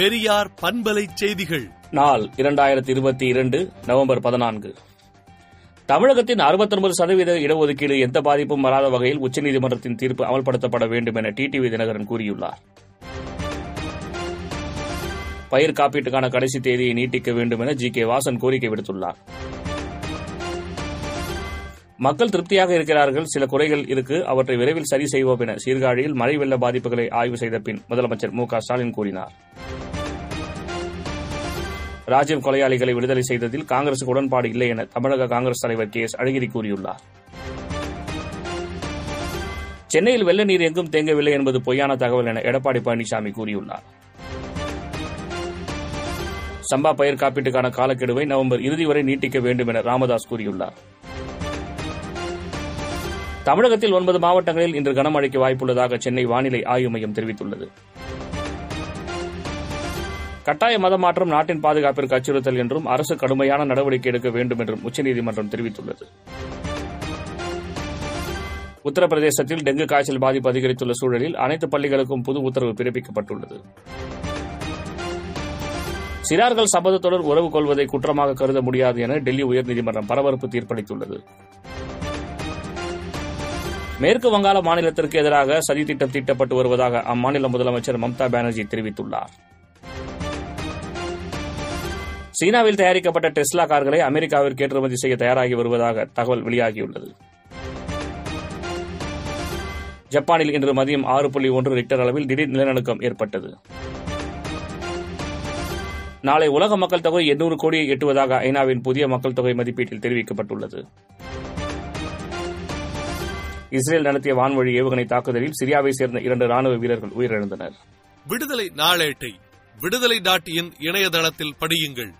பெரியார் பண்பலை செய்திகள். நாள் இரண்டாயிரத்தி இருபத்தி இரண்டு நவம்பர் பதினான்கு. தமிழகத்தின் 69% சதவீத இடஒதுக்கீடு எந்த பாதிப்பும் வராத வகையில் உச்சநீதிமன்றத்தின் தீர்ப்பு அமல்படுத்தப்பட வேண்டும் என டிடிவி தினகரன் கூறியுள்ளார். பயிர் காப்பீட்டுக்கான கடைசி தேதியை நீட்டிக்க வேண்டும் என ஜி கே வாசன் கோரிக்கை விடுத்துள்ளார். மக்கள் திருப்தியாக இருக்கிறார்கள் சில குறைகள் இருக்கு அவற்றை விரைவில் சரி செய்வோம் என சீர்காழியில் மழை வெள்ள பாதிப்புகளை ஆய்வு செய்த பின் முதலமைச்சர் மு க ஸ்டாலின் கூறினார். ராஜீவ் கொலையாளிகளை விடுதலை செய்ததில் காங்கிரசுக்கு உடன்பாடு இல்லை என தமிழக காங்கிரஸ் தலைவர் கே எஸ் அழகிரி கூறியுள்ளார். சென்னையில் வெள்ள நீர் எங்கும் தேங்கவில்லை என்பது பொய்யான தகவல் என எடப்பாடி பழனிசாமி கூறியுள்ளார். சம்பா பயிர் காப்பீட்டுக்கான காலக்கெடுவை நவம்பர் இறுதி வரை நீட்டிக்க வேண்டும் என ராமதாஸ் கூறியுள்ளார். தமிழகத்தில் ஒன்பது மாவட்டங்களில் இன்று கனமழைக்கு வாய்ப்புள்ளதாக சென்னை வானிலை ஆய்வு மையம் தெரிவித்துள்ளது. கட்டாய மத மாற்றம் நாட்டின் பாதுகாப்பிற்கு அச்சுறுத்தல் என்றும் அரசு கடுமையான நடவடிக்கை எடுக்க வேண்டும் என்றும் உச்சநீதிமன்றம் தெரிவித்துள்ளது. உத்தரப்பிரதேசத்தில் டெங்கு காய்ச்சல் பாதிப்பு அதிகரித்துள்ள சூழலில் அனைத்து பள்ளிகளுக்கும் புது உத்தரவு பிறப்பிக்கப்பட்டுள்ளது. சிறார்கள் சபதத்துடன் உறவு கொள்வதை குற்றமாக கருத முடியாது என டெல்லி உயர்நீதிமன்றம் பரபரப்பு தீர்ப்பளித்துள்ளது. மேற்கு வங்காள மாநிலத்திற்கு எதிராக சதித்திட்டம் தீட்டப்பட்டு வருவதாக அம்மாநில முதலமைச்சர் மம்தா பானர்ஜி தெரிவித்துள்ளார். சீனாவில் தயாரிக்கப்பட்ட டெஸ்லா கார்களை அமெரிக்காவிற்கு ஏற்றுமதி செய்ய தயாராகி வருவதாக தகவல் வெளியாகியுள்ளது. ஜப்பானில் இன்று மதியம் ஆறு புள்ளி ஒன்று ரிக்டர் அளவில் திடீர் நிலநடுக்கம் ஏற்பட்டது. நாளை உலக மக்கள் தொகை எண்ணூறு கோடியை எட்டுவதாக ஐநாவின் புதிய மக்கள் தொகை மதிப்பீட்டில் தெரிவிக்கப்பட்டுள்ளது. இஸ்ரேல் நடத்திய வான்வழி ஏவுகணை தாக்குதலில் சிரியாவை சேர்ந்த இரண்டு ராணுவ வீரர்கள் உயிரிழந்தனர். விடுதலை நாளேட்டை விடுதலை டாட் இன் இணையதளத்தில் படியுங்கள்.